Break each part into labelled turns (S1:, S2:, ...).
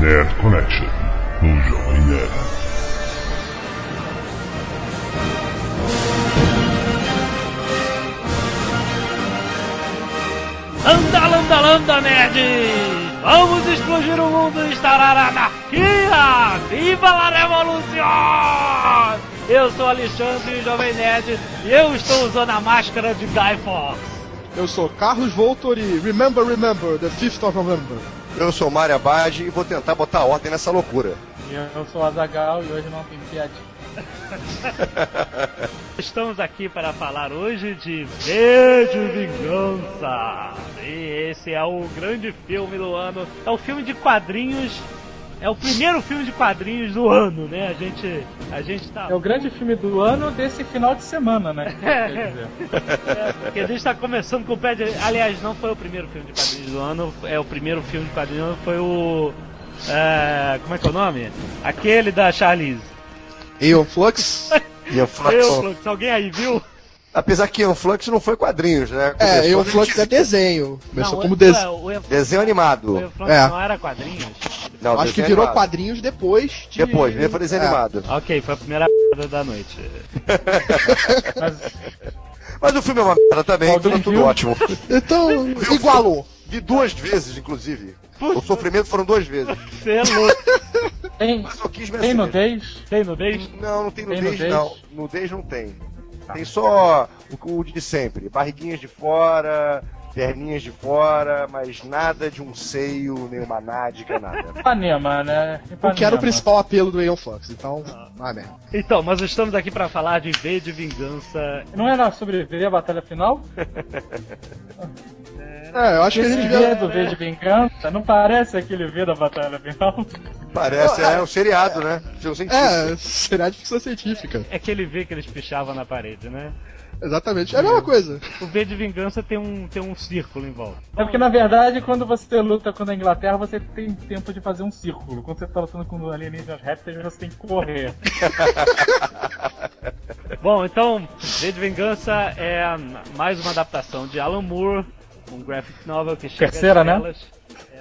S1: Nerd Connection, no Jovem Nerd.
S2: Anda, landa, landa, nerds! Vamos explodir o mundo e instaurar a anarquia! Viva a revolução! Eu sou Alexandre, Jovem Nerd, e eu estou usando a máscara de Guy Fawkes.
S3: Eu sou Carlos Voltor e Remember, Remember, the 5th of November.
S4: Eu sou Mário Abad e vou tentar botar ordem nessa loucura.
S5: Eu sou o Azagal e hoje não tem piadinha.
S2: Estamos aqui para falar hoje de V de Vingança. E esse é o grande filme do ano. É o filme de quadrinhos. É o primeiro filme de quadrinhos do ano, né? A gente, a gente tá.
S5: É o grande filme do ano desse final de semana, né? Dizer.
S2: É, porque a gente tá começando com o pé de. Aliás, não foi o primeiro filme de quadrinhos do ano. É o primeiro filme de quadrinhos do ano. Foi o. é, como é que é o nome? Aquele da Charlize.
S3: Aeon Flux?
S4: Ian Flux.
S2: Flux, alguém aí viu?
S4: Apesar que Ian Flux não foi quadrinhos, né?
S3: É,
S4: Começou
S3: Aeon
S4: no
S3: Flux
S4: time-
S3: é desenho. Começou
S2: Não,
S3: como
S2: o-
S3: desenho.
S2: o Ian Flux-
S4: Desenho
S2: O
S4: animado.
S2: Ian Flux
S3: É.
S2: não era quadrinhos?
S4: Não,
S3: Acho que virou
S4: animado.
S3: quadrinhos depois de...
S4: Depois, veio foi desenho
S3: É.
S4: animado.
S2: Ok, foi a primeira p da noite.
S5: Mas
S4: Mas o filme é uma merda também,
S5: Alguém
S4: tudo, ótimo.
S3: Então, igualou.
S4: Vi duas vezes, inclusive. O sofrimento foram duas vezes.
S2: Você é louco.
S5: tem,
S4: Mas eu quis me
S5: tem
S4: assim.
S5: nudez?
S2: Tem nudez?
S4: Não, não tem
S5: Tem
S4: nudez,
S5: nudez?
S4: não. Nudez não tem. Tem só o, o de sempre. Barriguinhas de fora, perninhas de fora, mas nada de um seio, nem uma nádica, nada.
S5: Ipanema, né?
S3: O
S5: Ipanema.
S3: que era o principal apelo do Aeon Flux. Então, ah, merda.
S2: Então, nós estamos aqui para falar de V de Vingança.
S5: Não era sobreviver a batalha final?
S3: É, eu acho que a
S5: Esse
S3: gente
S5: V do V de vingança não parece aquele V da batalha final?
S4: Parece, é um seriado, né? Ficção científica.
S3: É, seria de ficção científica.
S2: É aquele V que eles pichavam na parede, né?
S3: Exatamente. É a mesma coisa.
S2: O V de Vingança tem um, tem um círculo em volta.
S5: É porque na verdade quando você luta contra a Inglaterra você tem tempo de fazer um círculo. Quando você tá lutando com alienígenas répteis você tem que correr.
S2: Bom, então, V de Vingança é mais uma adaptação de Alan Moore, um graphic novel que chega
S5: Terceira, né?
S2: telas.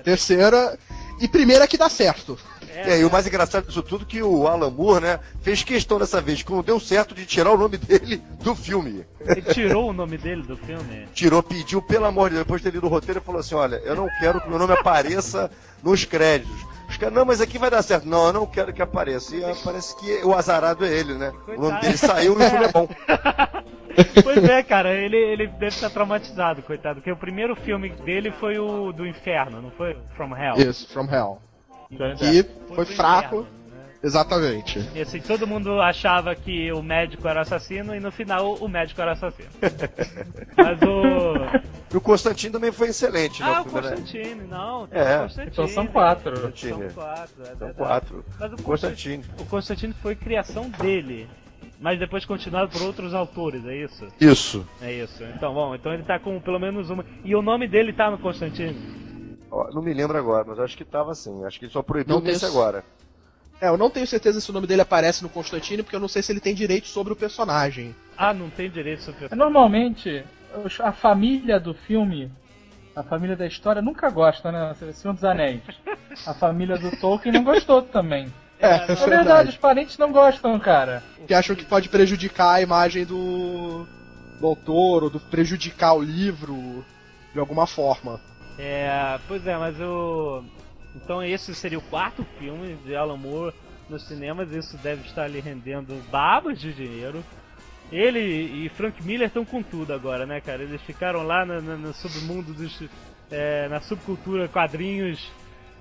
S3: Terceira e primeira que dá certo.
S4: É, e o mais engraçado disso tudo é que o Alan Moore, né, fez questão dessa vez, quando deu certo, de tirar o nome dele do filme.
S2: Ele tirou o nome dele do filme.
S4: Tirou, pediu, pelo amor de Deus, depois de ter lido o roteiro, ele falou assim, olha, eu não quero que meu nome apareça nos créditos. Os caras, não, mas aqui vai dar certo. Não, eu não quero que apareça. E ah, parece que o azarado é ele, né? O nome dele saiu e o filme é bom.
S2: Pois é, cara, ele, ele deve estar traumatizado, coitado. Porque o primeiro filme dele foi o do inferno, não foi? From Hell.
S3: Isso, From Hell.
S5: Então,
S3: Que
S2: Foi
S3: foi fraco.
S2: inferno?
S3: Exatamente.
S2: E assim, todo mundo achava que o médico era assassino e no final o médico era assassino. Mas o.
S4: E o Constantino também foi excelente, né?
S2: Ah, o
S4: filme, né?
S2: Constantine, não.
S4: É.
S2: o Constantine.
S5: Então são quatro.
S2: São quatro, é
S4: São quatro.
S2: Mas o
S4: Constantino.
S2: O Constantine foi criação dele. Mas depois continuado por outros autores, é isso?
S4: Isso.
S2: É isso. Então, bom, então ele tá com pelo menos uma. E o nome dele tá no Constantine?
S4: Ó, Não me lembro agora, mas acho que tava assim. Acho que ele só proibiu
S3: Não
S4: nesse agora.
S3: É, eu não tenho certeza se o nome dele aparece no Constantine, porque eu não sei se ele tem direito sobre o personagem.
S2: Ah, não tem direito sobre
S5: Normalmente, os- a família do filme, a família da história, nunca gosta, né? Senhor dos Anéis. A família do Tolkien não gostou também.
S3: É,
S5: É verdade, os parentes não gostam, cara.
S3: Que acham que pode prejudicar a imagem do, do autor, ou do prejudicar o livro de alguma forma.
S2: É, pois é, mas o. Então esse seria o quarto filme de Alan Moore nos cinemas, isso deve estar lhe rendendo babas de dinheiro. Ele e Frank Miller estão com tudo agora, né, cara? Eles ficaram lá na- na- no submundo dos. é, na subcultura quadrinhos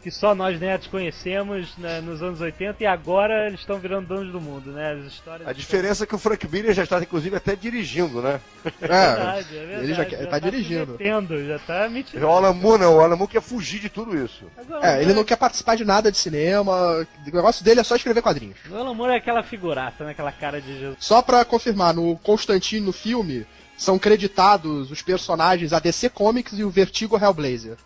S2: que só nós nerds conhecemos né, nos anos 80 e agora eles estão virando donos do mundo, né? As histórias.
S4: A diferença é que o Frank Miller já está, inclusive, até dirigindo, né?
S3: É,
S2: verdade, é verdade.
S3: ele já quer- tá dirigindo.
S2: Se metendo, já tá mentindo.
S4: O Alan Moore não, o Alan Moore quer fugir de tudo isso.
S3: é, ele não quer participar de nada de cinema, o negócio dele é só escrever quadrinhos.
S2: O Alan Moore é aquela figuraça, né? Aquela cara de Jesus.
S3: Só pra confirmar, no Constantine, no filme, são creditados os personagens a DC Comics e o Vertigo Hellblazer.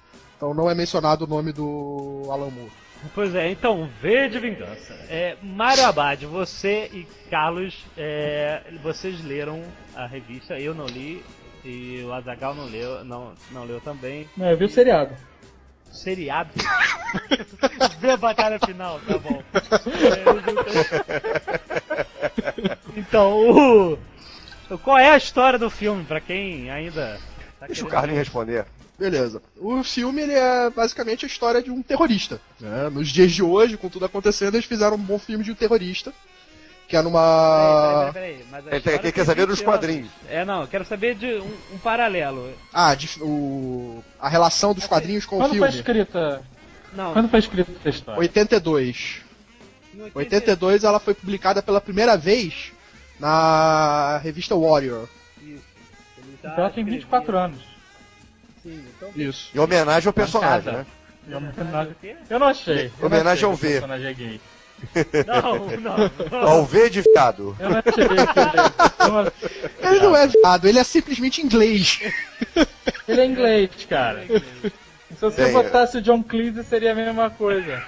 S3: Então não é mencionado o nome do Alan Moore.
S2: Pois é, então, V de Vingança. É, Mário Abad, você e Carlos, é, vocês leram a revista, eu não li, e o Azagal não leu, não, não leu também.
S5: Não, eu vi o seriado.
S2: Seriado. Vê a batalha final, tá bom. Então, o... qual é a história do filme, pra quem ainda... Tá
S4: Deixa o Carlinhos responder.
S3: Beleza. O filme ele é basicamente a história de um terrorista. né? Nos dias de hoje, com tudo acontecendo, eles fizeram um bom filme de um terrorista. Que é numa.
S2: Peraí, peraí, peraí,
S4: Ele
S2: história
S4: quer- saber
S2: 20
S4: dos quadrinhos.
S2: É, não, eu quero saber de um, um paralelo.
S3: Ah, de- o... a relação dos quadrinhos com o
S5: Quando foi
S3: filme.
S5: escrita.
S2: Não,
S5: Quando foi escrita essa história?
S3: 82.
S2: em 80
S3: 82 ela foi publicada pela primeira vez na revista Warrior.
S2: Isso. Ele já
S5: Então ela tem 24
S2: escrevia.
S5: anos.
S2: Sim, então...
S3: Isso.
S4: Em homenagem ao personagem, né?
S5: É uma homenagem-
S2: O?
S5: Eu não achei. Eu
S4: Homenagem ao V.
S5: o personagem é gay.
S2: Não, não. não.
S4: Ao V de viado.
S5: Eu não achei que ele, não-
S3: Ele não é viado, ele é simplesmente inglês.
S5: ele é inglês, cara. Se você
S4: Bem,
S5: botasse o John Cleese, seria a mesma coisa.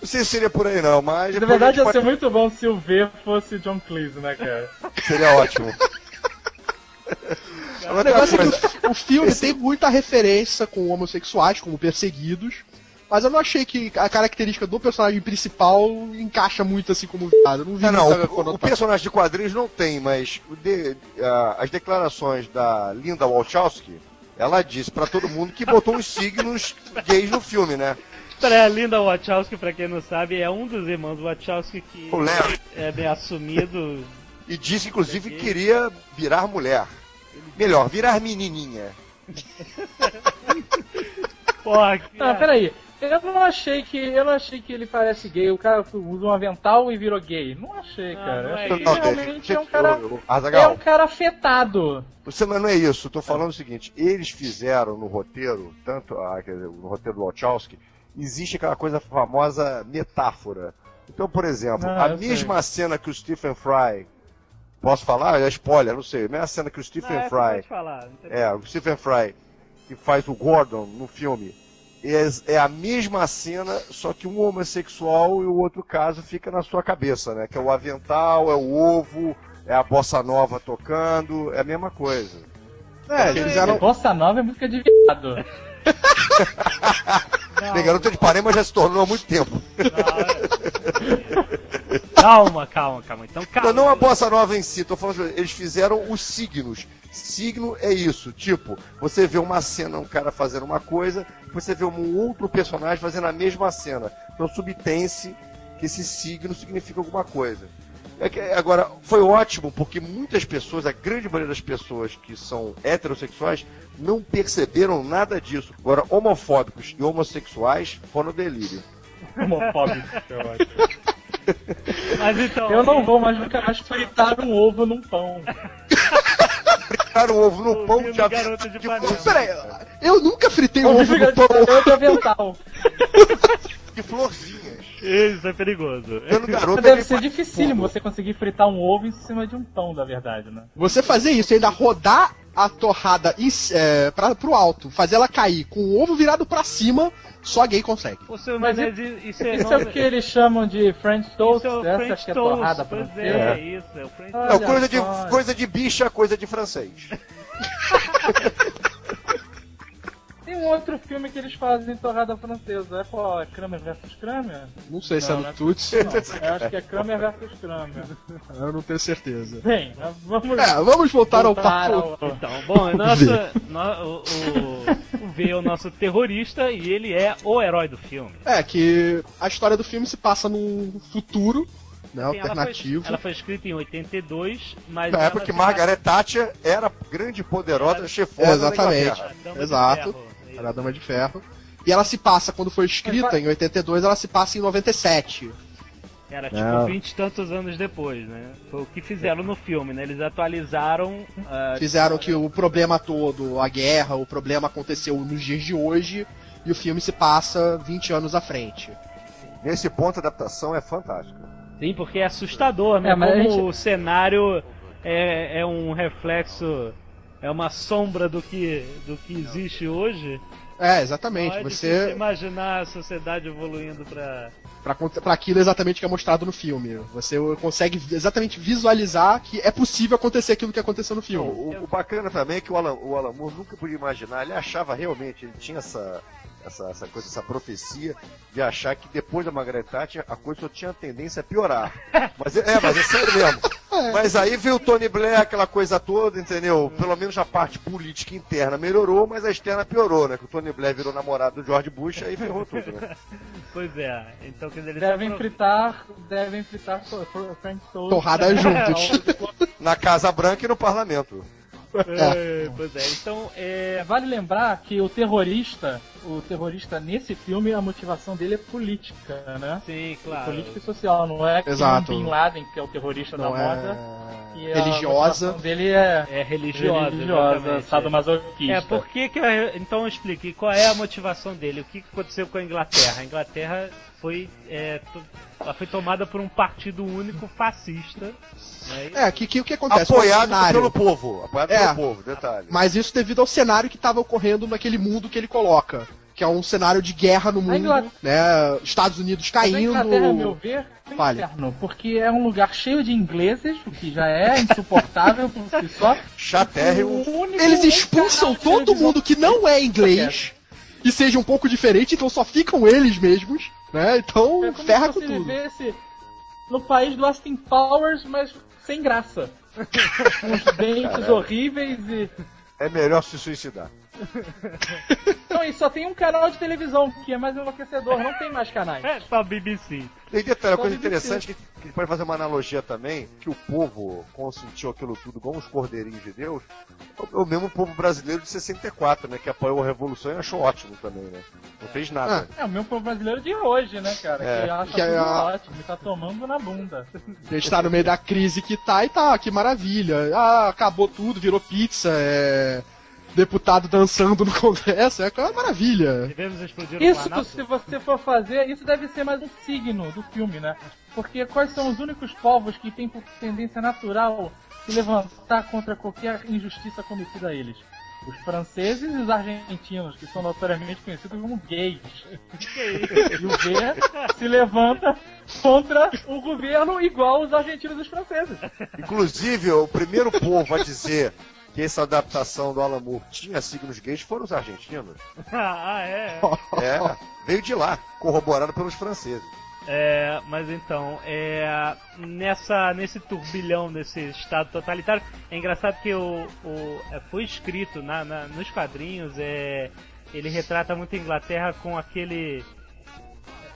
S4: Não sei se seria por aí não, mas.
S5: Na verdade, ia ser
S4: pode-
S5: muito bom se o V fosse John Cleese, né, cara?
S4: Seria ótimo.
S3: O negócio é que o, filme tem muita referência com homossexuais, como perseguidos. Mas eu não achei que a característica do personagem principal encaixa muito assim como viado. Eu não vi
S4: Não, não, o, o personagem de quadrinhos não tem, mas o de- a- as declarações da Linda Wachowski, ela disse pra todo mundo que botou uns signos gays no filme, né?
S2: A Linda Wachowski, pra quem não sabe, é um dos irmãos Wachowski que é bem assumido.
S4: E disse, inclusive, que queria virar mulher. Melhor, virar menininha.
S2: Porra, que-
S5: Não, peraí. Eu não achei que. Eu não achei que ele parece gay. O cara usa um avental e virou gay. Não achei,
S2: Não,
S5: cara.
S2: não
S5: Eu
S2: é
S5: achei que realmente
S4: gente,
S5: é um cara. É um cara afetado.
S4: Você, mas não é isso, eu tô falando o seguinte, eles fizeram no roteiro, tanto ah, quer dizer, no roteiro do Wachowski, existe aquela coisa famosa metáfora. Então, por exemplo,
S5: Ah,
S4: a
S5: eu sei.
S4: mesma cena que o Stephen Fry. Posso falar? É spoiler, não sei. A mesma cena que o
S2: Não,
S4: Stephen
S2: essa
S4: Fry.
S2: pode falar. não
S4: É, o Stephen Fry, que faz o Gordon no filme. É, é a mesma cena, só que um homossexual e o outro caso fica na sua cabeça, né? Que é o avental, é o ovo, é a bossa nova tocando, é a mesma coisa.
S3: É, eles fizeram.
S5: Bossa Nova é música de viado.
S2: Não,
S4: Bem, Garota de Ipanema já se tornou há muito tempo.
S2: Calma, calma, calma. Então, calma.
S4: Não, não a bossa nova em si, tô falando, eles fizeram os signos. Signo é isso, tipo, você vê uma cena, um cara fazendo uma coisa, você vê um outro personagem fazendo a mesma cena. Então subtém-se que esse signo significa alguma coisa. É agora, foi ótimo, porque muitas pessoas, a grande maioria das pessoas que são heterossexuais, não perceberam nada disso. Agora, homofóbicos e homossexuais foram delírio.
S5: Homofóbico, eu acho.
S2: Mas então.
S5: Eu não vou mais nunca mais fritar um ovo num pão.
S4: Cara, o ovo no pão de
S2: Garota de
S4: flor-
S3: Peraí, eu nunca fritei um
S5: Ovo
S3: no pão.
S5: de avental.
S4: de florzinhas.
S2: Isso é perigoso.
S4: Dando
S5: Deve ser dificílimo você conseguir fritar um ovo em cima de um pão, na verdade, né?
S3: Você fazer isso e ainda rodar a torrada é, pra, pro alto, fazer ela cair com o ovo virado pra cima, só gay consegue.
S2: Seu
S5: Mas
S2: Menezes, isso é.
S5: Isso é o que eles chamam de French Toast,
S2: Isso é
S5: essa
S2: French
S5: que é torrada
S2: pois
S5: francesa.
S2: é, isso, é o French
S4: Não, coisa de, coisa de bicha, coisa de francês.
S5: Outro filme que eles fazem torrada francesa. É qual? É Kramer vs Kramer?
S3: Não sei se
S5: Não,
S3: é
S5: não é
S3: do Tuts,
S5: Não, eu acho que é Kramer vs Kramer.
S3: eu não tenho certeza.
S5: Bem, vamos
S3: É, vamos voltar ao
S5: voltar
S3: papo.
S5: ao-
S2: Então, bom, nossa, no- o, o, o V é o nosso terrorista e ele é o herói do filme.
S3: É, que a história do filme se passa num futuro, né,
S2: Sim, ela
S3: alternativo.
S2: foi, ela foi escrita em 82, mas.
S4: Na
S2: ela
S4: época que
S2: se
S4: Margaret Thatcher era grande, poderosa,
S2: Era-
S4: chefona
S3: É, exatamente. Exato. Era a Dama de Ferro. E ela se passa, quando foi escrita em 82, ela se passa em 97.
S2: Era tipo
S3: Não.
S2: 20 e tantos anos depois, né? Foi o que fizeram no filme, né? Eles atualizaram. ah,
S3: Fizeram que o problema todo, a guerra, o problema aconteceu nos dias de hoje e o filme se passa 20 anos à frente.
S4: Nesse ponto, a adaptação é fantástica.
S2: Sim, porque é assustador, né?
S5: É,
S2: Como
S5: gente-
S2: o cenário é, é um reflexo, é uma sombra do que, do que existe hoje.
S3: É, exatamente.
S2: Não é
S3: Você.
S2: imaginar a sociedade evoluindo pra.
S3: Pra, cont- pra aquilo exatamente que é mostrado no filme. Você consegue exatamente visualizar que é possível acontecer aquilo que aconteceu no
S4: O,
S3: filme.
S4: o- o bacana também é que o Alan, o Alan Moore nunca podia imaginar, ele achava realmente, ele tinha essa, essa, essa coisa, essa profecia de achar que depois da Margaret Thatcher a coisa só tinha tendência a piorar. Mas é, é, mas é sério mesmo. Mas aí veio o Tony Blair, aquela coisa toda, entendeu? Pelo menos a parte política interna melhorou, mas a externa piorou, né? Que o Tony Blair virou namorado do George Bush, aí ferrou tudo, né?
S2: Pois é, então quer dizer, ele
S5: Devem fritar, devem fritar Fr- Fr- Frank.
S3: Torrada juntos.
S4: Na Casa Branca e no parlamento.
S2: É, pois é, então é.
S5: Vale lembrar que o terrorista, o terrorista nesse filme, a motivação dele é política, né?
S2: Sim, claro.
S5: Política e social, não é que
S3: Exato.
S5: o Bin Laden, que é o terrorista
S3: Não
S5: da
S3: é
S5: moda, e a
S3: religiosa.
S5: motivação dele é
S2: É religiosa.
S5: religiosa, sadomasoquista.
S2: É, por que que. a- Então explique, qual é a motivação dele? O que aconteceu com a Inglaterra? A Inglaterra foi, é, foi tomada por um partido único fascista. Né?
S3: É, que, que o que acontece?
S4: Apoiado pelo povo. Apoiado
S3: É.
S4: pelo povo, detalhe.
S3: Mas isso devido ao cenário que estava ocorrendo naquele mundo que ele coloca. Que é um cenário de guerra no mundo, né? Estados Unidos
S5: Mas a
S3: caindo.
S5: Inglaterra, a meu ver, é um
S3: Fale.
S5: inferno, porque é um lugar cheio de ingleses, o que já é insuportável por si só.
S4: Chatérrimo.
S3: Eles expulsam todo mundo que não é inglês e seja um pouco diferente, então só ficam eles mesmos, né? Então
S5: É
S3: ferra com tudo.
S5: vivesse no país do Austin Powers, mas sem graça. Uns dentes
S4: Caralho.
S5: horríveis e.
S4: É melhor se suicidar.
S5: Não, e só tem um canal de televisão, que é mais enlouquecedor, não tem mais canais.
S2: É só BBC.
S4: Tem detalhe, uma coisa interessante que, que a gente pode fazer uma analogia também, que o povo consentiu aquilo tudo igual uns cordeirinhos de Deus, é o mesmo povo brasileiro de 64, né? Que apoiou a Revolução e achou ótimo também, né? Não fez nada.
S5: É o meu povo brasileiro de hoje, né, cara?
S4: É.
S5: Que acha
S3: Que é
S5: tudo
S3: a-
S5: ótimo e tá tomando na bunda.
S3: A gente tá no meio da crise que tá e tá, que maravilha. Ah, acabou tudo, virou pizza, é. Deputado dançando no Congresso, é uma maravilha.
S2: Devemos explodir o
S5: Isso, se você for fazer, isso deve ser mais um signo do filme, né? Porque quais são os únicos povos que têm por tendência natural se levantar contra qualquer injustiça cometida a eles? Os franceses e os argentinos, que são notoriamente conhecidos como gays. E o V se levanta contra o governo igual os argentinos e os franceses.
S4: Inclusive, o primeiro povo a dizer que essa adaptação do Alan Moore tinha signos gays foram os argentinos.
S2: ah, é.
S4: É, veio de lá, corroborado pelos franceses.
S2: É, mas então, é, nessa, nesse turbilhão desse estado totalitário, é engraçado que o, o- é, foi escrito na, na- nos quadrinhos, é, ele retrata muito a Inglaterra com aquele.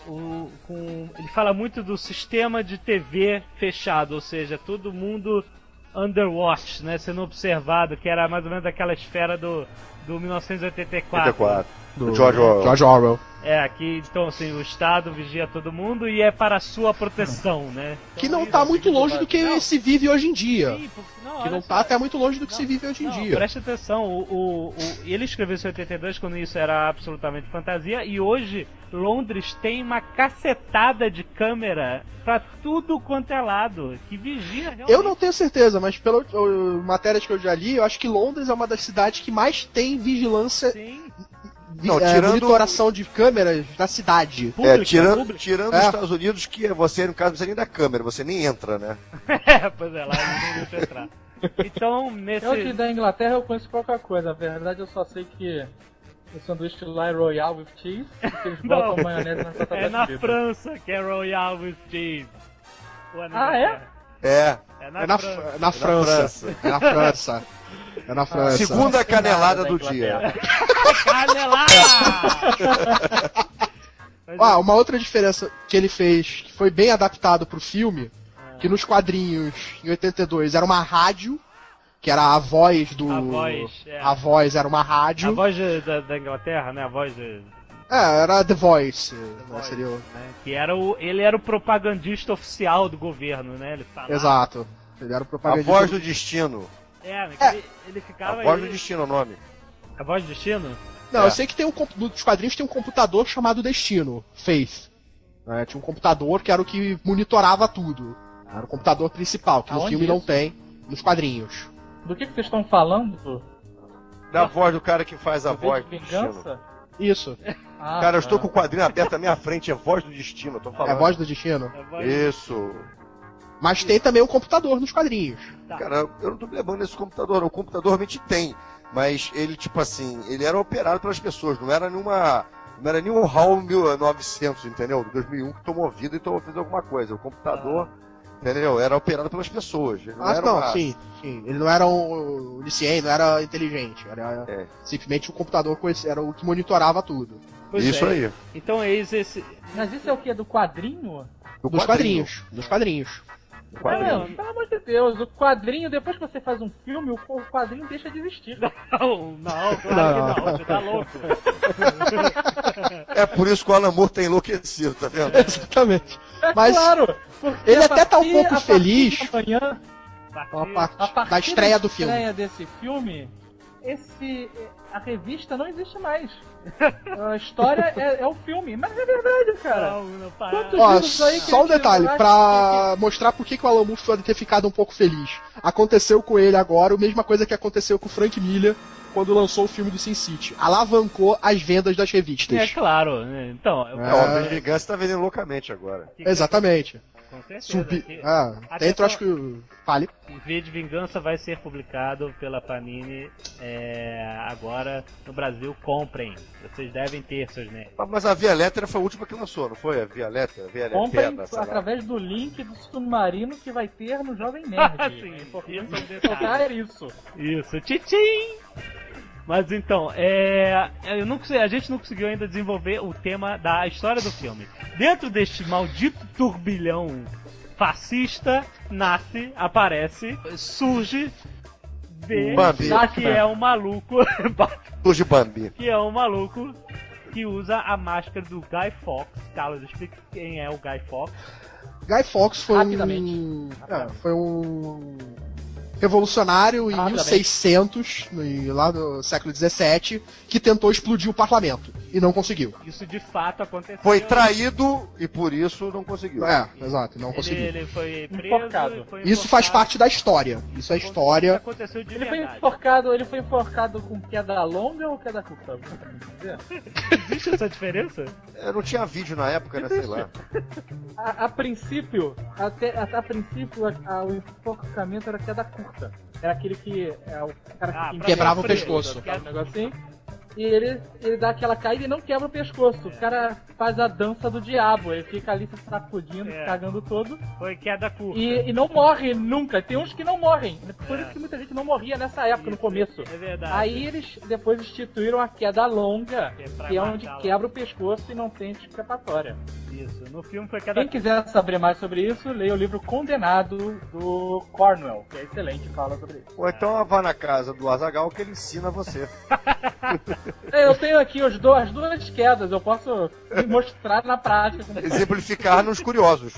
S2: o- com, ele fala muito do sistema de TV fechado, ou seja, todo mundo underwatch, né, sendo observado, que era mais ou menos aquela esfera do, do 1984.
S4: 84.
S3: Do
S4: George Orwell.
S3: George Orwell.
S2: É, aqui, então, assim, o Estado vigia todo mundo e é para a sua proteção, né?
S3: Que
S2: Então,
S3: não
S2: isso-
S3: tá muito longe do que
S2: Não,
S3: se vive hoje em dia.
S2: sim, porque- não,
S3: Que não
S2: só.
S3: tá até muito longe do que
S2: Não,
S3: se vive hoje em
S2: não,
S3: dia.
S2: Preste atenção, o, o, o- ele escreveu isso em 82 quando isso era absolutamente fantasia e hoje Londres tem uma cacetada de câmera pra tudo quanto é lado que vigia realmente.
S3: Eu não tenho certeza, mas pelas uh, matérias que eu já li, eu acho que Londres é uma das cidades que mais tem vigilância,
S2: Sim,
S4: Não,
S3: é,
S4: tirando-
S3: monitoração de câmeras na cidade.
S2: pública,
S4: é, tirando,
S2: pública.
S4: tirando
S3: É.
S4: os Estados Unidos, que você, no caso, não precisa nem da câmera, você nem entra, né?
S2: É, pois é, lá não deixam entrar. Então, nesse...
S5: Eu que da Inglaterra eu conheço pouca coisa. Na verdade eu só sei que o sanduíche lá é Royal with cheese, porque eles botam maionese nas batatas
S2: É na. França que é Royal with Cheese. É na
S5: Ah, é?
S4: É,
S2: É na,
S3: É na,
S2: França.
S3: é na França. É na França. É na França.
S4: segunda canelada
S5: da
S4: do dia.
S2: Canelada!
S3: Ah, uma outra diferença que ele fez, que foi bem adaptado pro filme, que nos quadrinhos, em 82, era uma rádio, que era a voz do...
S2: A voz, é.
S3: A voz era uma rádio.
S2: A voz da, da Inglaterra, né? A voz de.
S3: É, era The Voice. né,
S2: Voice,
S3: seria o-
S2: né? Que era o. Ele era o propagandista oficial do governo, né? Ele falava.
S3: Exato. Ele era o
S4: A
S3: propagandista.
S4: voz do destino.
S2: É, né? que Ele, ele ficava.
S4: A voz do
S2: ele-
S4: destino é o nome.
S2: A voz do destino?
S3: Não,
S4: É.
S3: eu sei que tem um nos quadrinhos tem um computador chamado Destino, Faith. né, Tinha um computador que era o que monitorava tudo. Era o computador principal, que no
S5: Aonde
S3: filme não
S5: isso?
S3: tem, nos quadrinhos.
S5: Do que, que vocês estão falando?
S4: Da voz do cara que faz a
S5: Do
S4: voz
S5: vingança?
S3: Isso.
S5: Ah,
S4: Cara, eu estou
S5: tá.
S4: com o quadrinho aberto na minha frente, é voz do destino, eu tô
S3: É
S4: falando.
S3: a voz do Destino.
S2: Voz
S4: Isso.
S3: Mas tem também um computador nos quadrinhos.
S2: Tá.
S4: Cara, eu não tô me lembrando desse computador, não. o computador realmente tem. Mas ele, tipo assim, ele era operado pelas pessoas, não era nenhuma Não era nem um HAL 1900, entendeu? 2001 que tomou vida e tomou fez alguma coisa. O computador, entendeu? Era operado pelas pessoas. Ele não
S3: Ah,
S4: era
S3: não,
S4: uma-
S3: sim, sim. Ele não era um onisciente, não era inteligente. Era
S4: É.
S3: simplesmente o computador com esse- era o que monitorava tudo.
S2: Pois
S4: Isso
S2: é.
S4: aí.
S2: Então eis esse.
S5: Mas isso é o que? Do quadrinho?
S4: Do
S3: Dos
S4: quadrinho.
S3: quadrinhos. Dos quadrinhos.
S5: Ah,
S4: quadrinho.
S5: não, pelo amor de Deus, o quadrinho, depois que você faz um filme, o quadrinho deixa de existir.
S2: Não, não, claro que não, você tá louco.
S4: É por isso que o Alan Moore tá enlouquecido, tá vendo?
S3: Exatamente.
S5: É
S3: Mas
S5: claro,
S3: ele até tá um
S5: partir-
S3: pouco
S5: a partir
S3: feliz.
S5: de Amanhã,
S3: A parte
S5: a partir
S3: da estreia do filme.
S5: estreia desse filme, esse, a revista não existe mais. A história é, é o filme, mas é verdade, cara.
S2: Não, não.
S5: Quantos
S3: Ó,
S5: que
S3: só um
S5: ele
S3: detalhe, pra mostrar por que, que o Alan Moore pode ter ficado um pouco feliz. Aconteceu com ele agora a mesma coisa que aconteceu com o Frank Miller quando lançou o filme do Sin City. Alavancou as vendas das revistas.
S2: É claro, né? Então,
S3: É.
S4: É, o Homem Gigante tá vendendo loucamente agora.
S3: Exatamente.
S2: Com certeza.
S3: Subi... Ah,
S2: Até
S3: dentro acho que. Fale.
S2: V de Vingança vai ser publicado pela Panini é, agora no Brasil. Comprem. Vocês devem ter seus nerds.
S4: Ah, Mas a Via Letra foi a última que lançou, não foi? A Via Letra? A Via
S5: Comprem
S4: Letra,
S5: através do link do submarino que vai ter no Jovem Nerd.
S2: Sim,
S5: é importante
S2: isso é
S5: isso.
S2: Isso, tchim! Mas então, é, eu não consegui- a gente não conseguiu ainda desenvolver o tema da história do filme. Dentro deste maldito turbilhão fascista, nasce, aparece, surge, vê
S4: Bambi.
S2: que é um maluco,
S4: Surge Bambi.
S2: que é um maluco que usa a máscara do Guy Fawkes. Carlos, explica quem é o Guy Fawkes.
S3: Guy Fawkes foi um. É, foi um. Revolucionário em
S5: Rapidamente.
S3: 1600, no- lá no século 17, que tentou explodir o parlamento e não conseguiu.
S2: Isso de fato aconteceu.
S4: Foi traído e por isso não conseguiu.
S3: É, exato, não
S2: Ele,
S3: conseguiu.
S2: ele foi preso.
S5: Enforcado.
S2: foi
S3: Isso faz parte da história. Isso é
S2: Isso
S3: história.
S2: aconteceu de
S5: Ele foi
S2: verdade.
S5: enforcado, ele foi enforcado com queda longa ou queda curta? Dizer?
S2: Existe essa diferença?
S4: Eu não tinha vídeo na época, né? Sei lá.
S5: A, a princípio, até, a, a princípio, a- a- o enforcamento era queda curta. Era aquele que é, o cara
S2: Ah,
S5: que
S2: pra
S3: Quebrava o
S2: sofrer.
S3: pescoço.
S5: um negocinho. E ele, ele dá aquela caída e não quebra o pescoço. O cara faz a dança do diabo. Ele fica ali se sacudindo,
S2: É.
S5: se cagando todo.
S2: Foi queda curta.
S5: E, e não morre nunca. Tem uns que não morrem. Por isso que muita gente não morria nessa época, no começo.
S2: É verdade.
S5: Aí eles depois instituíram a queda longa,
S2: Que é
S5: que é onde quebra o pescoço e não tem escapatória.
S2: Isso. No filme foi queda
S5: Quem quiser saber mais sobre isso, leia o livro Condenado do Cornwell, que é excelente, fala sobre isso.
S4: Ou então vá na casa do Azagal que ele ensina você.
S5: É, Eu tenho aqui os do- as duas quedas, eu posso mostrar na prática. Como...
S4: Exemplificar nos curiosos.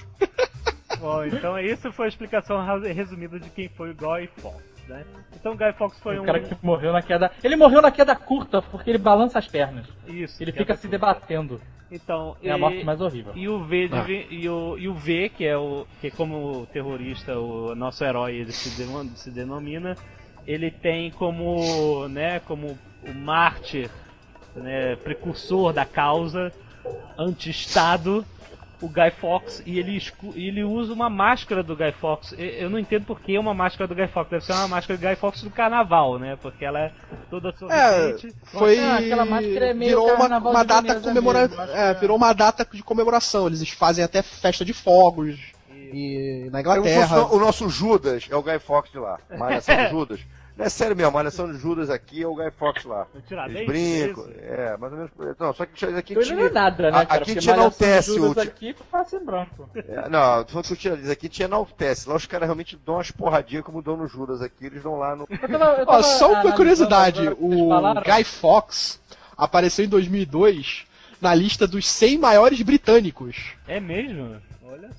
S2: Bom, então isso foi a explicação resumida de quem foi o Guy Fawkes, né? Então o Guy Fawkes foi
S5: O
S2: um...
S5: cara que morreu na queda. Ele morreu na queda curta porque ele balança as pernas.
S2: Isso.
S5: Ele fica se
S2: curta.
S5: debatendo.
S2: Então,
S5: É a morte mais horrível.
S2: E o V de
S3: Ah.
S2: e, o, e o V, que é o que como terrorista, o nosso herói ele se, deno- se denomina, ele tem como, né, como o mártir, né, precursor da causa anti-estado, o Guy Fawkes, e ele, ele usa uma máscara do Guy Fawkes. E- Eu não entendo por que uma máscara do Guy Fawkes, deve ser uma máscara do Guy Fawkes do carnaval, né? Porque ela é toda sorridente.
S3: Foi.
S5: Ah, aquela máscara é meio
S3: virou uma, uma data
S5: Veneza
S3: comemora... é,
S5: é.
S3: virou uma data de comemoração. Eles fazem até festa de fogos e, na Inglaterra.
S4: fosse o nosso Judas é o Guy Fox de lá. Malhação de Judas. Não é sério mesmo, Malhação de Judas aqui é o Guy Fox lá.
S2: O
S4: Eles brincam.
S2: é isso?
S4: É, mais ou menos. Não, só que aqui
S5: Então ele não é
S4: tinha.
S5: nada, né,
S4: a-
S5: cara?
S4: aqui
S5: de
S4: enaltece
S5: Judas
S4: o
S5: aqui em branco.
S4: É, não, tô falando que o tira diz aqui te enaltece. Lá os caras realmente dão umas porradinhas como dão no Judas aqui. Eles dão lá no.
S5: Eu tava- eu
S3: Ó,
S5: tava
S3: só uma curiosidade, o. Guy Fawkes apareceu em 2002 na lista dos 100 maiores britânicos.
S2: É mesmo? Olha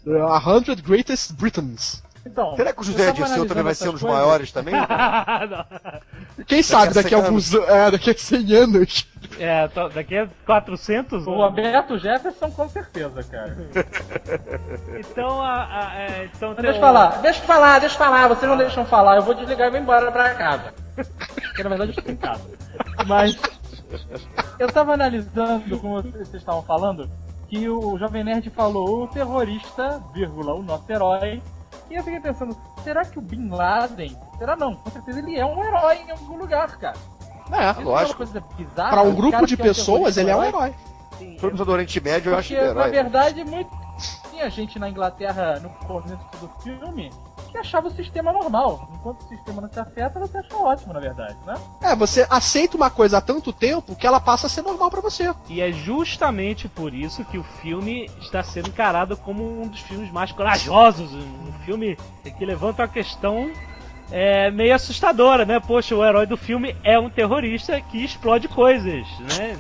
S2: só.
S3: A 100 Greatest Britons.
S5: Então,
S4: Será que o José Dirceu também vai ser um dos
S5: coisas.
S4: maiores também?
S2: Não.
S3: Quem sabe daqui a
S4: 100
S3: alguns é, daqui a 100 anos.
S2: É, to- daqui a 400
S5: O. Roberto Jefferson com certeza, cara.
S2: Então, a, a- é, então
S5: Deixa eu
S2: o-
S5: falar, deixa eu falar, deixa eu falar, vocês não deixam falar, eu vou desligar e vou embora pra casa. Porque na verdade eu estou em casa. Mas eu tava analisando, como vocês estavam falando, que o Jovem Nerd falou o terrorista, vírgula, o nosso herói. E eu fiquei pensando, será que o Bin Laden. Será não? Com certeza ele é um herói em algum lugar, cara.
S3: É,
S5: Isso não é
S4: lógico.
S5: bizarra.
S3: pra um grupo de
S5: que é um
S3: pessoas, ele é um herói.
S2: Sim,
S4: Todo mundo do Oriente Médio eu acho
S5: Porque, na
S4: herói.
S5: verdade, muito... tinha gente na Inglaterra no começo do filme que achava o sistema normal. Enquanto o sistema não te afeta, você acha ótimo, na verdade, né?
S3: É, você aceita uma coisa há tanto tempo que ela passa a ser normal pra você.
S2: E é justamente por isso que o filme está sendo encarado como um dos filmes mais corajosos. Um filme que levanta uma questão é, meio assustadora, né? Poxa, o herói do filme é um terrorista que explode coisas, né?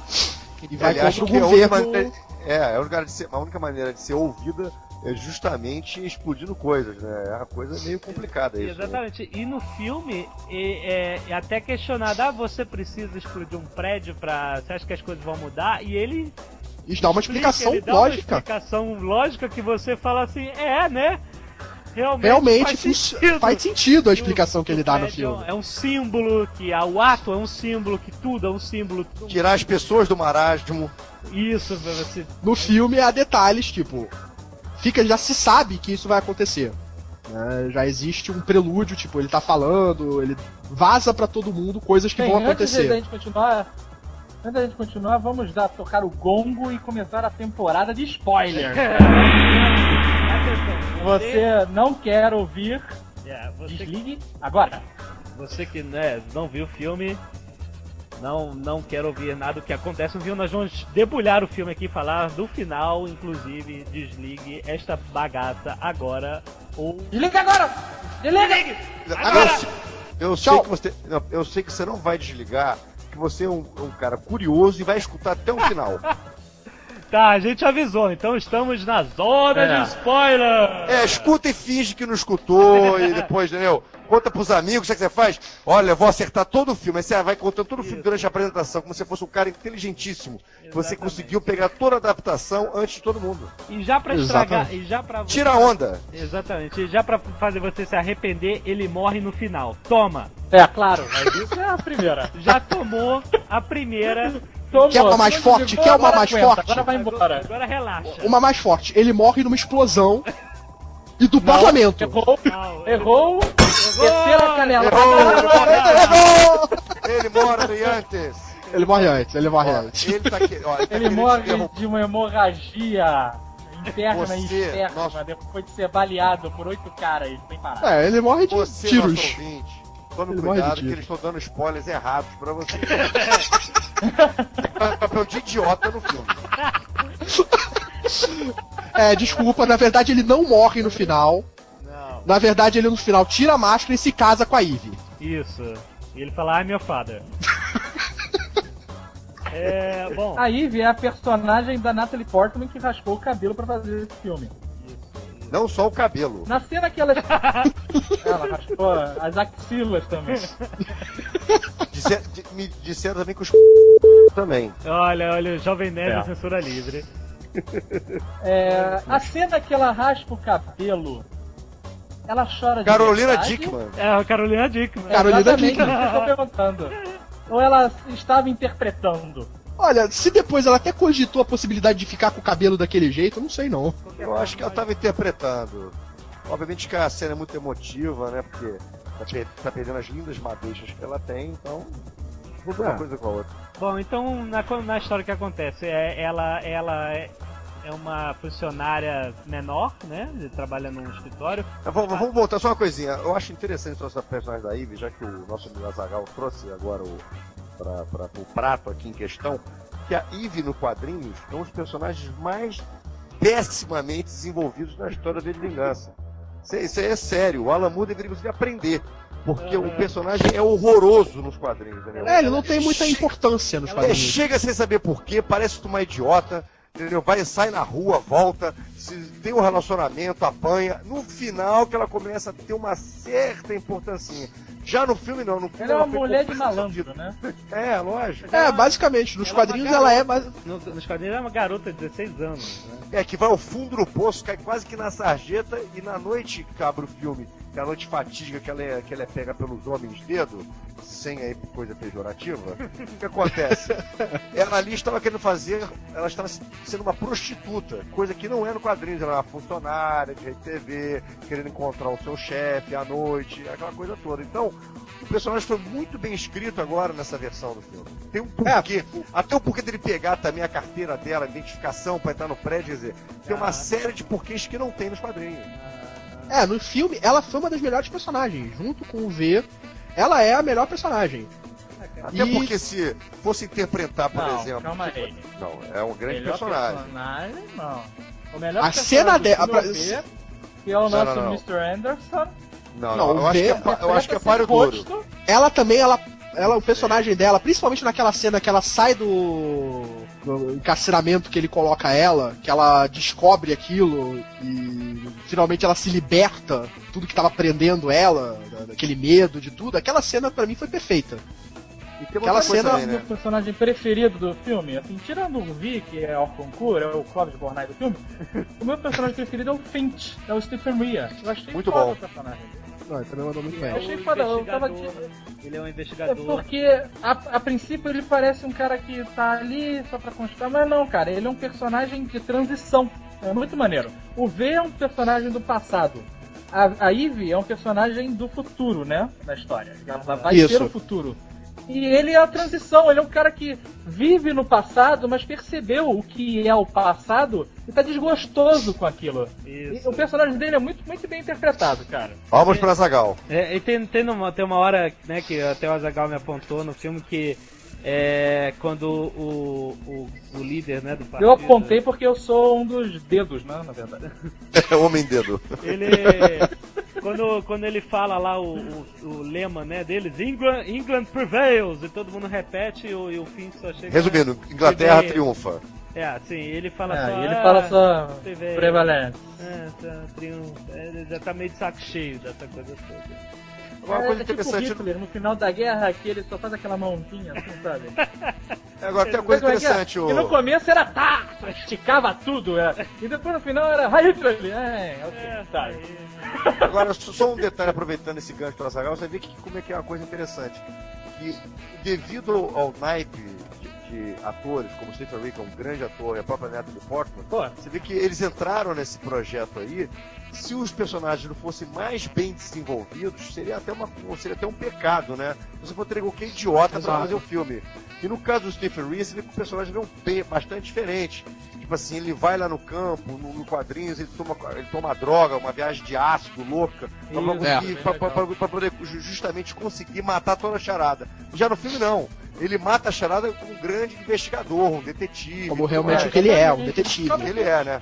S3: E vai
S4: acha
S3: contra o
S4: que a única
S3: governo.
S4: é, a ser- a única maneira de ser ouvida é justamente explodindo coisas, né? É uma coisa meio complicada isso. né?
S2: Exatamente. E no filme é, é- até questionado: ah, você precisa explodir um prédio pra. Você acha que as coisas vão mudar? E ele.
S3: Isso dá uma
S2: explica,
S3: explicação
S2: dá
S3: lógica.
S2: Uma explicação lógica que você fala assim: é, né? Realmente,
S3: Realmente
S2: faz sentido.
S3: faz sentido a
S2: Que o-
S3: explicação que ele dá no filme.
S2: É um símbolo, que o ato é um símbolo, que tudo é um símbolo.
S4: Tirar as pessoas do marasmo.
S2: Isso, pra você.
S3: No filme há detalhes, tipo, fica já se sabe que isso vai acontecer. né? Já existe um prelúdio, tipo, ele tá falando, ele vaza pra todo mundo coisas que
S5: Bem,
S3: vão
S5: antes da
S3: acontecer.
S5: gente continuar, antes da gente continuar, vamos dar tocar o gongo e começar a temporada de spoiler. Você não quer ouvir,
S2: É, você,
S5: desligue agora.
S2: você que né, não viu o filme, não, não quer ouvir nada do que acontece no filme, nós vamos debulhar o filme aqui, falar do final, inclusive, desligue esta bagaça agora ou.
S5: Desliga agora! Desliga!
S2: Agora!
S4: Eu, eu sei que você, não, eu sei que você não vai desligar, que você é um, um cara curioso e vai escutar até o final.
S2: Tá, a gente avisou, então estamos na zona
S5: É.
S2: de spoiler!
S4: É, escuta e finge que não escutou e depois, entendeu? Conta pros amigos, sabe o que você faz? Olha, eu vou acertar todo o filme. Aí você vai contando todo o filme
S2: Isso.
S4: durante a apresentação, como se fosse um cara inteligentíssimo. que Você
S2: Exatamente.
S4: conseguiu pegar toda a adaptação antes de todo mundo.
S2: E já pra estragar,
S3: Exatamente.
S2: e já pra
S4: Tira a onda.
S2: Exatamente, e já pra fazer você se arrepender, ele morre no final. Toma!
S5: É, claro, mas isso é a primeira.
S2: Já tomou a primeira,
S5: Tomou,
S3: Quer uma mais forte? Quer uma mais
S5: aguenta,
S3: forte?
S5: Agora vai embora.
S2: agora relaxa.
S3: Uma mais forte, ele morre numa explosão e do
S5: Não,
S3: parlamento.
S5: Errou,
S2: Não,
S5: errou, terceira canela.
S4: Errou,
S3: Errou!
S4: Ele morre antes.
S3: Ele morre antes, ele morre
S4: Ó,
S3: antes.
S4: ele tá, que- ó, ele tá
S5: Ele morre de uma hemorragia interna
S4: Você,
S5: e externa,
S4: nossa.
S5: depois de ser baleado por oito caras sem parar.
S3: É, ele morre de
S4: Você,
S3: tiros.
S4: nosso ouvinte, tome
S3: Ele
S4: cuidado que eles estão dando spoilers errados pra você. Faz papel de idiota no filme.
S3: É, desculpa, na verdade ele não morre no final.
S2: Não,
S3: Na verdade ele no final tira a máscara e se casa com a Eve.
S2: isso. E ele fala, ai meu father. é, bom,
S5: A Eve é a personagem da Natalie Portman que raspou o cabelo pra fazer esse filme.
S4: Não só o cabelo.
S5: Na cena que ela. ela raspou as axilas também.
S4: Disser- di- me disseram também que os também.
S2: olha, olha, o Jovem Nerd
S5: É.
S2: censura livre.
S5: É, a cena que ela raspa o cabelo, ela chora de
S4: Carolina
S5: verdade?
S4: Dickman.
S2: É, a Carolina Dickman.
S3: Carolina Dickman.
S5: eu tô perguntando. Ou ela estava interpretando?
S3: Olha, se depois ela até cogitou a possibilidade de ficar com o cabelo daquele jeito, eu não sei não.
S4: Eu acho que ela estava interpretando. Obviamente que a cena é muito emotiva, né? Porque tá, per- tá perdendo as lindas madeixas que ela tem, então. Muda uma
S3: É.
S4: coisa com a outra.
S2: Bom, então na, na história que acontece, é, ela, ela é, é uma funcionária menor, né? Trabalha num escritório.
S4: Mas vamos, vamos voltar só uma coisinha. Eu acho interessante essa personagem da Ivy, já que o nosso amigo Azagal trouxe agora o, pra, o prato aqui em questão, que a Ivy no quadrinhos é um dos personagens mais pessimamente desenvolvidos na história de Vingança. Isso, é- isso aí é sério. O Alan Moore deveria inclusive aprender. Porque o personagem é horroroso nos quadrinhos, entendeu?
S3: É, ele não tem muita importância nos
S4: É,
S3: quadrinhos.
S4: chega sem saber porquê, parece uma idiota, entendeu? Vai, sai na rua, volta, se tem um relacionamento, apanha. No final que ela começa a ter uma certa importância. Já no filme não, no filme
S5: Ela é uma mulher de malandro, né?
S4: É, lógico.
S3: É, basicamente, nos
S2: Ela é
S3: quadrinhos ela é mais.
S2: No- nos quadrinhos ela é uma garota de 16 anos, né?
S4: É que vai ao fundo do poço, cai quase que na sarjeta e na noite abre o filme. Aquela noite fatídica que ela é, que ela é pega pelos homens dedo, sem aí coisa pejorativa, o que acontece? ela ali estava querendo fazer, ela estava sendo uma prostituta, coisa que não é no quadrinho, ela era uma funcionária de rede TV, querendo encontrar o seu chefe à noite, aquela coisa toda. Então, o personagem foi muito bem escrito agora nessa versão do filme. Tem um porquê. É. Até o porquê dele pegar também a carteira dela, a identificação para entrar no prédio, quer dizer, tem uma série de porquês que não tem nos quadrinhos.
S3: É, no filme ela foi uma das melhores personagens. Junto com o V, ela é a melhor personagem.
S4: Até e... porque se fosse interpretar, por não, exemplo. Calma aí. Não, é um grande melhor personagem. personagem.
S5: Não. O melhor
S3: a cena dela. Pra...
S5: Que é o nosso não, não, Mr. Anderson.
S4: Não, não, eu, acho que é, eu acho que é páreo duro.
S3: Ela também, ela, ela, o personagem dela, principalmente naquela cena que ela sai do, encarceramento que ele coloca ela, que ela descobre aquilo e finalmente ela se liberta tudo que estava prendendo ela, daquele medo de tudo. Aquela cena para mim foi perfeita.
S5: Aquela cena também, né? meu personagem preferido do filme, assim, tirando o Vi, que é o concurso, é o Clóvis Bornai do filme, o meu personagem preferido é o Finch, é o Stephen Rea. Eu achei
S4: muito bom. o
S5: personagem.
S3: Não, ele também mandou muito bem.
S5: Eu achei foda, eu tava.
S2: Ele é um investigador.
S5: É porque, a, a, princípio, ele parece um cara que tá ali só pra constar, mas não, cara, ele é um personagem de transição. É muito maneiro. O V é um personagem do passado. A, a Eve é um personagem do futuro, né? Na história. Ela vai Isso. ter o futuro. E ele é a transição, ele é um cara que vive no passado, mas percebeu o que é o passado e tá desgostoso com aquilo. Isso. E o personagem dele é muito, muito bem interpretado, cara.
S4: Vamos pra Zagal.
S2: É, e tem, tem, uma, tem uma hora, né, que até o Azagal me apontou no filme que é quando o, o, o, líder né, do partido.
S5: Eu apontei porque eu sou um dos dedos, né, na verdade.
S4: É homem dedo.
S2: Ele. quando, quando ele fala lá o, o, o, lema né, deles, England, England prevails, e todo mundo repete e o, e o fim só chega.
S4: Resumindo, Inglaterra triunfa.
S2: É, sim, ele fala
S5: é,
S2: só.
S5: Ele ah, fala só prevalece.
S2: É, tá, triunfa. Ele já tá meio de saco cheio dessa coisa toda.
S5: Uma é, coisa é tipo interessante. Tipo Hitler, no final da guerra que ele só faz aquela mãozinha, assim, sabe?
S4: Agora tem uma coisa interessante. O...
S5: E no começo era tá, esticava tudo, é. E depois no final era Hitler. É, é, tá.
S4: Agora, só um detalhe aproveitando esse gancho do Azaghal, você vê que como é que é uma coisa interessante. Que devido ao naipe de atores, como Stephen Rick, um grande ator, e a própria neta do Portman, Pô. você vê que eles entraram nesse projeto aí. Se os personagens não fossem mais bem desenvolvidos, seria até, uma, seria até um pecado, né? Você poderia qualquer idiota para fazer o filme. E no caso do Stephen vê que o personagem é um bastante diferente. Tipo assim, ele vai lá no campo, no, no quadrinhos, ele toma, ele toma droga, uma viagem de ácido louca, para poder justamente conseguir matar toda a charada. Já no filme, não ele mata a charada como um grande investigador, um detetive.
S3: Como realmente é. o que ele é, um detetive.
S4: Como ele é, né?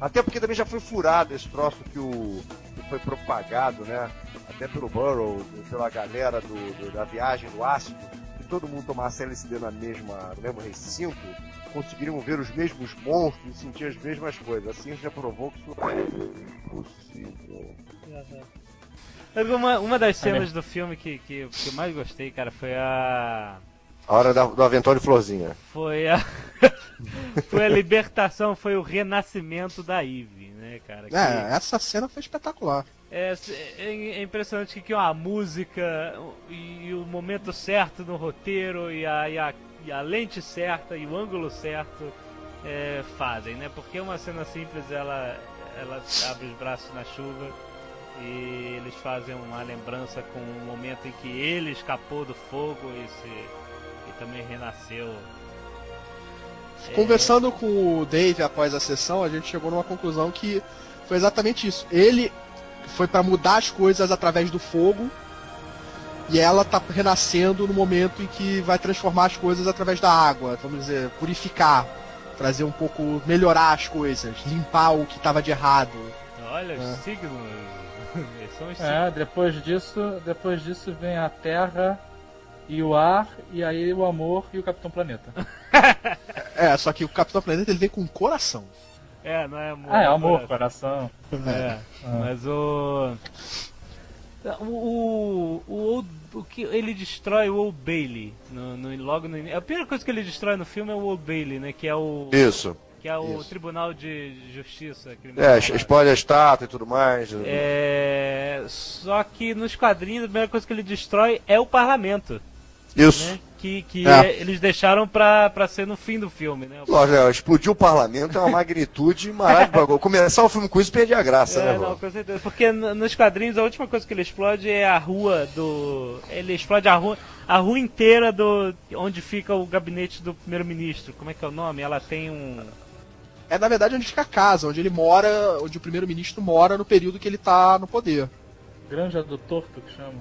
S4: Até porque também já foi furado esse troço que, o, que foi propagado, né? Até pelo Burrow, pela galera do, do, da viagem do ácido, que todo mundo tomasse LSD na mesma, no mesmo recinto, conseguiriam ver os mesmos monstros e sentir as mesmas coisas. Assim já provou que isso é impossível.
S2: Uma, uma das cenas do filme que, que, que eu mais gostei, cara, foi a
S4: a hora da, do avental de florzinha.
S2: Foi a. foi a libertação, foi o renascimento da Eve, né, cara?
S3: Que... É, essa cena foi espetacular.
S2: É, é, é impressionante que, que a música e, e, o momento certo no roteiro e a, e a, e a lente certa e o ângulo certo é, fazem, né? Porque uma cena simples ela, ela abre os braços na chuva e eles fazem uma lembrança com o momento em que ele escapou do fogo e se também renasceu.
S3: Conversando é... com o Dave após a sessão, a gente chegou numa conclusão que foi exatamente isso. Ele foi para mudar as coisas através do fogo e ela tá renascendo no momento em que vai transformar as coisas através da água, vamos dizer, purificar, trazer um pouco, melhorar as coisas, limpar o que estava de errado.
S2: Olha, é. signos.
S5: É, depois disso, depois disso vem a Terra e o ar, e aí o amor e o Capitão Planeta.
S3: é, só que o Capitão Planeta ele vem com coração.
S2: É, não é amor.
S5: Ah, é amor, coração.
S2: coração. É, ah. mas o. O, o, o, o, que ele destrói o Old Bailey no, no, logo no A primeira coisa que ele destrói no filme é o Old Bailey, né? Que é o.
S4: Isso.
S2: que é o
S4: Isso.
S2: Tribunal de Justiça
S4: É, explode a estátua e tudo mais.
S2: É, Só que nos quadrinhos a primeira coisa que ele destrói é o parlamento,
S4: Isso.
S2: né? Que, que
S3: É.
S2: eles deixaram pra, pra ser no fim do filme, né?
S4: Lógico, é, explodir o parlamento é uma magnitude maravilhosa. Começar o filme com isso perde a graça,
S2: É,
S4: né,
S2: não, com certeza. Porque nos quadrinhos a última coisa que ele explode é a rua do. Ele explode a rua, a rua inteira do. onde fica o gabinete do primeiro-ministro. Como é que é o nome? Ela tem um.
S3: É na verdade onde fica a casa, onde ele mora, onde o primeiro-ministro mora no período que ele tá no poder.
S5: Granja do Torto que chama.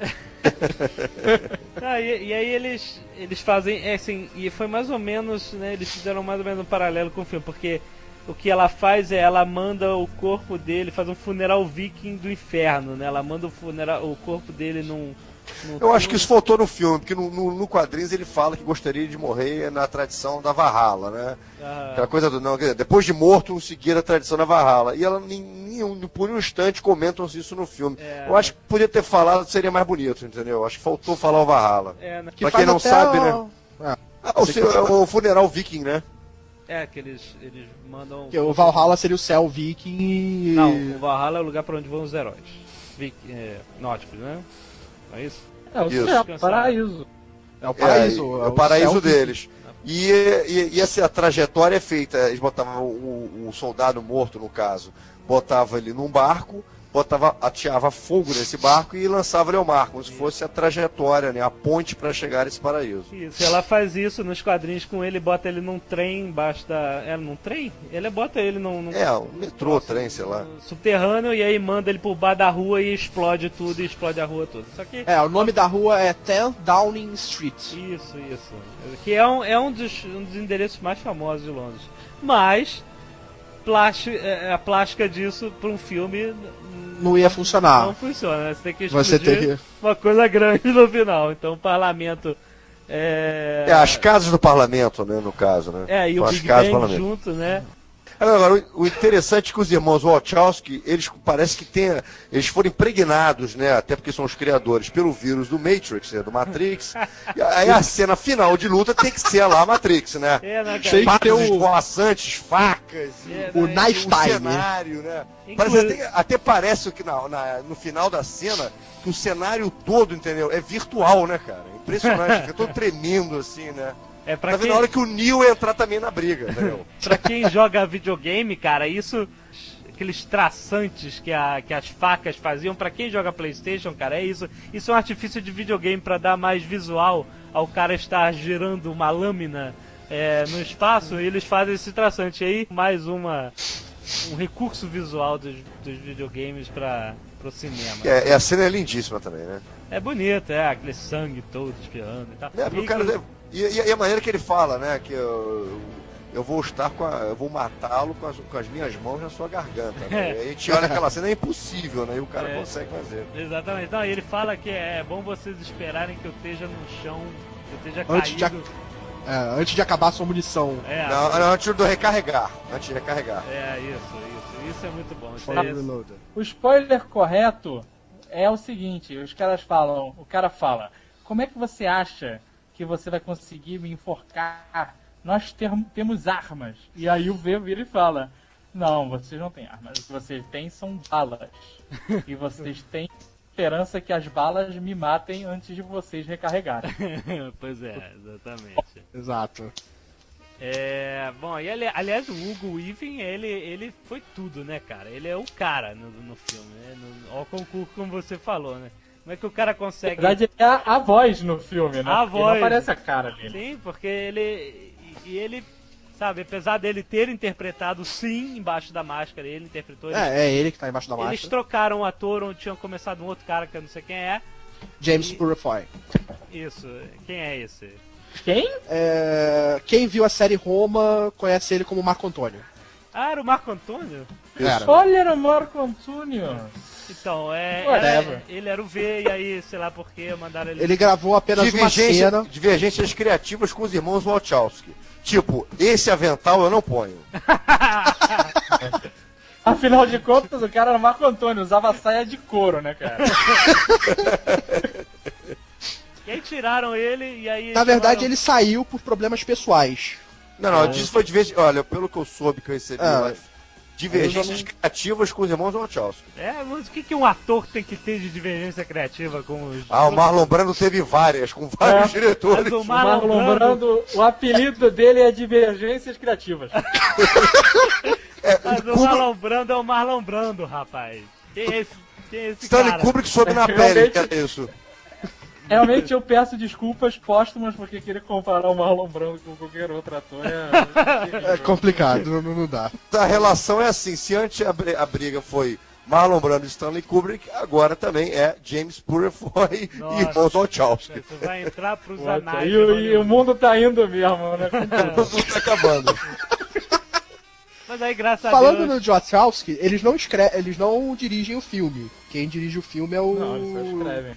S2: Ah, e, e aí eles, eles fazem, é assim, e foi mais ou menos, né, eles fizeram mais ou menos um paralelo com o filme, porque o que ela faz é, ela manda o corpo dele, faz um funeral viking do inferno, né, ela manda o, funeral, o corpo dele num...
S4: Eu acho que isso faltou no filme, porque no, no, no quadrinhos ele fala que gostaria de morrer na tradição da Valhalla, né?
S2: Ah,
S4: Aquela coisa do não, quer dizer, depois de morto, seguir a tradição da Valhalla. E ela nem, nem- por um instante comentam isso no filme.
S2: É.
S4: Eu acho que podia ter falado, seria mais bonito, entendeu? Acho que faltou falar o Valhalla.
S2: é, né,
S3: Que
S4: Pra quem não sabe,
S3: o-
S4: né?
S3: É,
S4: Ah, o, seu- é o funeral viking, né?
S2: é que eles, eles mandam...
S3: que o Valhalla seria o céu viking e...
S2: Não, o Valhalla é o lugar pra onde vão os heróis. Vik, é, nórdicos, né? É isso?
S5: É, o
S4: Isso.
S5: céu, paraíso.
S3: É o paraíso.
S4: É, é o paraíso deles. E, e, e essa trajetória é feita, eles botavam o, o soldado morto, no caso, botava ele num barco, botava, ateava fogo nesse barco e lançava ele ao mar, como se fosse a trajetória, né, a ponte para chegar a esse paraíso.
S2: Isso, ela faz isso nos quadrinhos com ele, bota ele num trem embaixo da. É, num trem? Ele bota ele num. num
S4: É, um metrô, trem, sei lá.
S2: subterrâneo e aí manda ele por baixo da rua e explode tudo e explode a rua toda. Só que.
S3: É, o nome da rua é 10 Downing Street.
S2: Isso, isso. Que é um, é um, dos, um dos endereços mais famosos de Londres. Mas. Plástico, é, a plástica disso para um filme
S3: Não ia funcionar.
S2: não funciona. né? Você tem que.
S3: Você tem que...
S2: uma coisa grande no final. Então o parlamento. É,
S4: É, as casas do parlamento, né, no caso, né?
S2: É, e o
S4: São as
S2: Big Bang junto, né?
S4: Agora, o- interessante é que os irmãos Wachowski, eles parece que tem, eles foram impregnados, né, até porque são os criadores, pelo vírus do Matrix, né, do Matrix. e aí a cena final de luta tem que ser lá a Matrix, né?
S2: É, né?
S3: Tem que ter
S4: Facas
S3: o-
S4: esvoaçantes, facas,
S2: É,
S3: O
S2: né?
S4: O
S3: Time.
S4: cenário, né?
S2: Inclu-
S4: Parece até, até parece que na- na- no final da cena, que o cenário todo, entendeu? É virtual, né, cara? Impressionante, fica todo tremendo assim, né?
S2: É pra
S4: Tá
S2: quem,
S4: a hora que o Neo entrar também na briga, entendeu?
S2: pra quem joga videogame, cara, isso. Aqueles traçantes que, a, que as facas faziam, pra quem joga Playstation, cara, é isso. Isso é um artifício de videogame pra dar mais visual ao cara estar girando uma lâmina é, no espaço, e eles fazem esse traçante aí, mais uma. Um recurso visual dos, dos videogames para pro cinema.
S4: É, é, a cena é lindíssima também, né?
S2: É bonito, é, aquele sangue todo espirrando e tal.
S4: É,
S2: E
S4: o cara e, e- e a maneira que ele fala, né? Que eu, eu vou estar com a, eu vou matá-lo com as, com as minhas mãos na sua garganta. Né? E aí a gente olha aquela cena, é impossível, né? E o cara
S2: É.
S4: consegue fazer.
S2: Exatamente. Não, e ele fala que é bom vocês esperarem que eu esteja no chão, que eu esteja caído.
S3: Antes de ac- É, antes de acabar a sua munição.
S2: É,
S4: Não, não, antes do recarregar. Antes de recarregar.
S2: é, isso, isso. Isso é muito bom. É.
S5: O spoiler correto é o seguinte: os caras falam, o cara fala, como é que você acha que você vai conseguir me enforcar? Nós ter- temos armas. E aí o V vira e fala: Não, vocês não têm armas. O que vocês têm são balas. e vocês têm esperança que as balas me matem antes de vocês recarregarem.
S2: pois é, exatamente.
S3: Exato.
S2: É, bom, e ali- aliás, o Hugo Weaving, ele, ele foi tudo, né, cara? Ele é o cara no, no filme, né? No, ao concurso, como você falou, né? Como é que o cara
S5: Na
S2: consegue.
S5: verdade, ele é a, a voz no filme, né?
S2: A
S5: Porque
S2: voz.
S5: Não aparece a cara dele.
S2: Sim, porque ele. E, e ele, sabe, apesar dele ter interpretado sim embaixo da máscara, ele interpretou. ele-
S3: É, é ele que tá embaixo da
S2: Eles
S3: máscara.
S2: trocaram o ator onde tinham começado um outro cara que eu não sei quem é.
S3: James Purifoy.
S2: Isso, quem é esse?
S5: Quem?
S3: É, quem viu a série Roma conhece ele como Marco Antônio.
S2: Ah, era o Marco Antônio?
S3: Era.
S5: Olha, era o Marco Antônio.
S2: Então, é. Era- ele era o V e aí, sei lá por que, mandaram ele.
S3: Ele gravou apenas uma
S4: Divergência,
S3: cena.
S4: divergências criativas com os irmãos Wachowski. Tipo, esse avental eu não ponho.
S5: Afinal de contas, o cara era o Marco Antônio, usava saia de couro, né, cara?
S2: E aí tiraram ele e aí.
S3: Na verdade,
S2: chamaram-
S3: ele saiu por problemas pessoais.
S4: Não, não, disso foi divergência. Olha, pelo que eu soube que eu recebi
S3: Ah,
S4: lá, divergências criativas com os irmãos Wachowski.
S2: É, mas o que, que um ator tem que ter de divergência criativa com os.
S4: Ah, o Marlon Brando teve várias, com vários
S5: É.
S4: diretores.
S2: Mas o
S5: O Marlon
S2: Marlon Brando.
S5: Brando, o apelido dele é Divergências Criativas.
S4: É,
S2: Mas o
S4: Kubrick-
S2: Marlon Brando é o Marlon Brando, rapaz. Quem é esse, quem é esse
S4: Stanley
S2: cara?
S4: Kubrick soube na pele que era isso.
S5: Realmente eu peço desculpas póstumas porque querer comparar o Marlon Brando com qualquer outro ator é.
S3: É complicado, não, não dá.
S4: A relação é assim, se antes a, bri- a briga foi Marlon Brando e Stanley Kubrick, agora também é James Purefoy e
S2: Nossa.
S4: irmãos Wachowski.
S2: Você vai entrar pros
S5: Puta,
S2: anais.
S5: e, o- e o mundo tá indo mesmo, né?
S4: Tudo tá acabando.
S2: Mas aí, graças a
S3: Falando
S2: Deus.
S3: no Wachowski, eles não escre eles não dirigem o filme. Quem dirige o filme é o
S5: Não, eles só escrevem.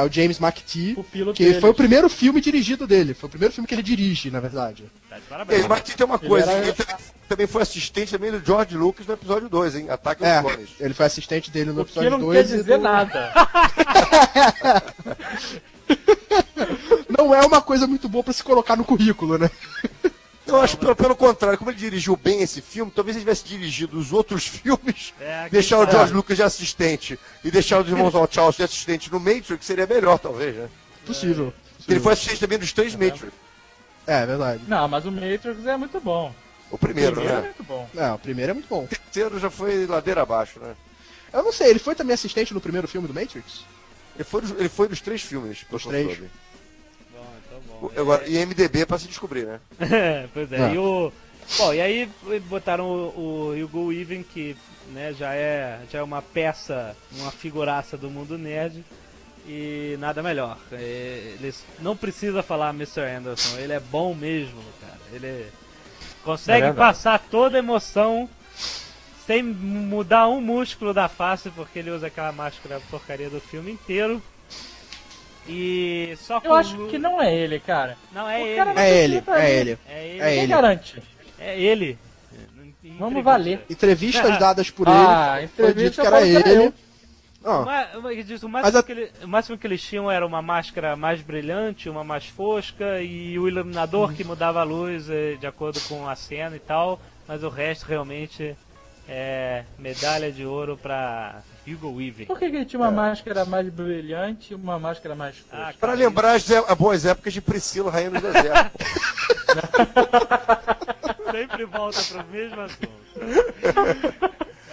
S3: É o James McTee,
S5: O pilo
S3: que
S5: deles.
S3: foi o primeiro filme dirigido dele. Foi o primeiro filme que ele dirige, na verdade.
S2: Tá
S4: E
S2: parabéns.
S4: mas tem uma coisa,
S5: era-
S4: ele também- também foi assistente também do George Lucas no episódio 2, hein? Ataque aos
S3: É,
S4: Clones.
S3: ele foi assistente dele no
S5: O
S3: episódio
S5: não
S3: 2.
S5: quer
S3: e
S5: dizer
S3: do-
S5: nada.
S3: Não é uma coisa muito boa pra se colocar no currículo, né?
S4: Eu acho pelo, pelo contrário, como ele dirigiu bem esse filme, talvez ele tivesse dirigido os outros filmes,
S2: É,
S4: deixar o. George Lucas de assistente e deixar os irmãos Wachowski de assistente no Matrix seria melhor, talvez, né?
S3: Possível.
S4: Ele foi assistente também dos três Matrix.
S3: É, verdade.
S5: Não, mas o Matrix é muito bom.
S4: O
S5: O
S4: primeiro,
S5: primeiro é
S4: né?
S5: muito bom.
S3: Não, o primeiro é muito bom.
S4: O terceiro já foi ladeira abaixo, né?
S3: Eu não sei, ele foi também assistente no primeiro filme do Matrix?
S4: Ele foi, dos- ele foi dos três filmes,
S3: Dos três.
S4: soube. Agora, e MDB pra se descobrir, né?
S2: pois é,
S3: Ah.
S2: e o. Bom, e aí botaram o, o Hugo Weaving, que né, já, é, já é uma peça, uma figuraça do mundo nerd. E nada melhor. É, Ele não precisa falar Mr. Anderson, ele é bom mesmo, cara. Ele consegue
S5: É
S2: passar toda a emoção sem mudar um músculo da face, porque ele usa aquela máscara porcaria do filme inteiro. E só
S5: Eu acho que não é ele, cara.
S2: Não, é
S5: O
S2: ele.
S5: cara não
S3: É ele,
S5: pra
S3: é
S5: ele.
S3: ele.
S2: É ele.
S3: É
S5: Quem garante?
S2: É ele.
S5: Vamos valer.
S3: Entrevistas dadas por
S5: Ah,
S3: ele, foi
S5: entrevista
S3: dito que era
S5: eu
S3: ele.
S5: era
S3: Ó,
S2: O máximo
S3: a-
S2: que ele- o máximo que eles tinham era uma máscara mais brilhante, uma mais fosca e o iluminador que mudava a luz eh, de acordo com a cena e tal, mas o resto realmente é medalha de ouro pra Hugo Weaving.
S5: Por que, que ele tinha uma máscara mais brilhante e uma máscara mais fosca?
S2: Ah,
S4: Pra
S2: cara,
S4: lembrar as, é- as boas épocas de Priscila, Rainha do Deserto.
S2: sempre volta pro mesmo assunto.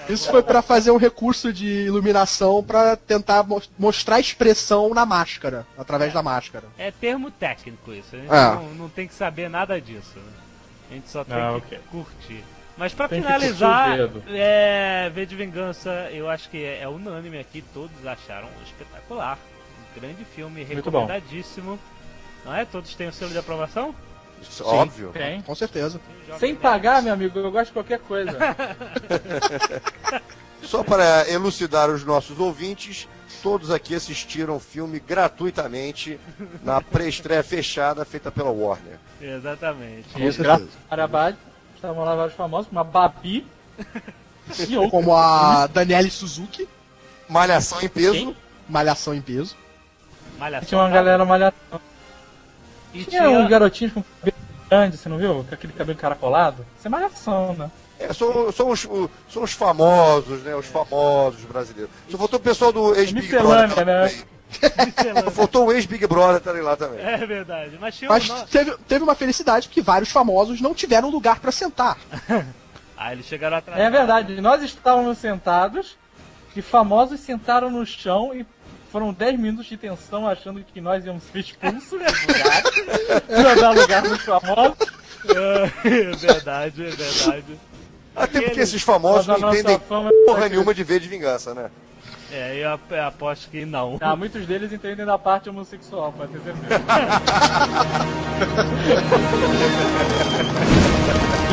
S3: isso foi pra fazer um recurso de iluminação pra tentar mo- mostrar a expressão na máscara, através da máscara.
S2: É termo técnico isso, a gente
S3: É.
S2: não, não tem que saber nada disso. né? A gente só tem
S5: Ah,
S2: que
S5: ok.
S2: curtir. Mas
S5: que
S2: finalizar, é, V de Vingança, eu acho que é, é unânime aqui, todos acharam espetacular. Um grande filme,
S5: Muito bom.
S2: recomendadíssimo. Não é? Todos têm o selo de aprovação?
S4: Isso, óbvio.
S5: Tem.
S3: Com certeza.
S5: Sem pagar, meu amigo, eu gosto de qualquer coisa.
S4: Só para elucidar os nossos ouvintes, todos aqui assistiram o filme gratuitamente na pré-estreia fechada feita pela Warner.
S2: Exatamente.
S3: Com
S5: Isso,
S3: certeza.
S5: Estavam lá vários famosos, uma Babi e.
S3: Como a Daniele Suzuki,
S4: Malhação em peso.
S5: Quem?
S3: Malhação em peso.
S2: Malhação.
S5: Tinha uma galera malhação.
S2: E
S5: Tinha
S2: tinha,
S5: uns garotinhos com cabelo grande, você não viu? Com aquele cabelo encaracolado. Isso é malhação, né?
S4: É, são, são, os, são os famosos, né? Os famosos brasileiros. Só faltou o pessoal do ex-Big Brother.
S5: né?
S4: Faltou o ex-Big Brother estarem lá também.
S2: É verdade. Mas tinha
S3: Mas
S2: um...
S3: teve, teve uma felicidade porque vários famosos não tiveram lugar pra sentar.
S2: Ah, eles chegaram atrás.
S5: É verdade, nós estávamos sentados e famosos sentaram no chão e foram 10 minutos de tensão achando que nós íamos ser expulsos lugar. Ia dar lugar nos famosos.
S2: É verdade, é verdade.
S4: Até porque esses famosos não entendem
S5: fama-
S4: porra nenhuma de ver de vingança, né?
S2: É, eu ap- aposto que não.
S5: Ah, muitos deles entendem da parte homossexual, pode ter certeza.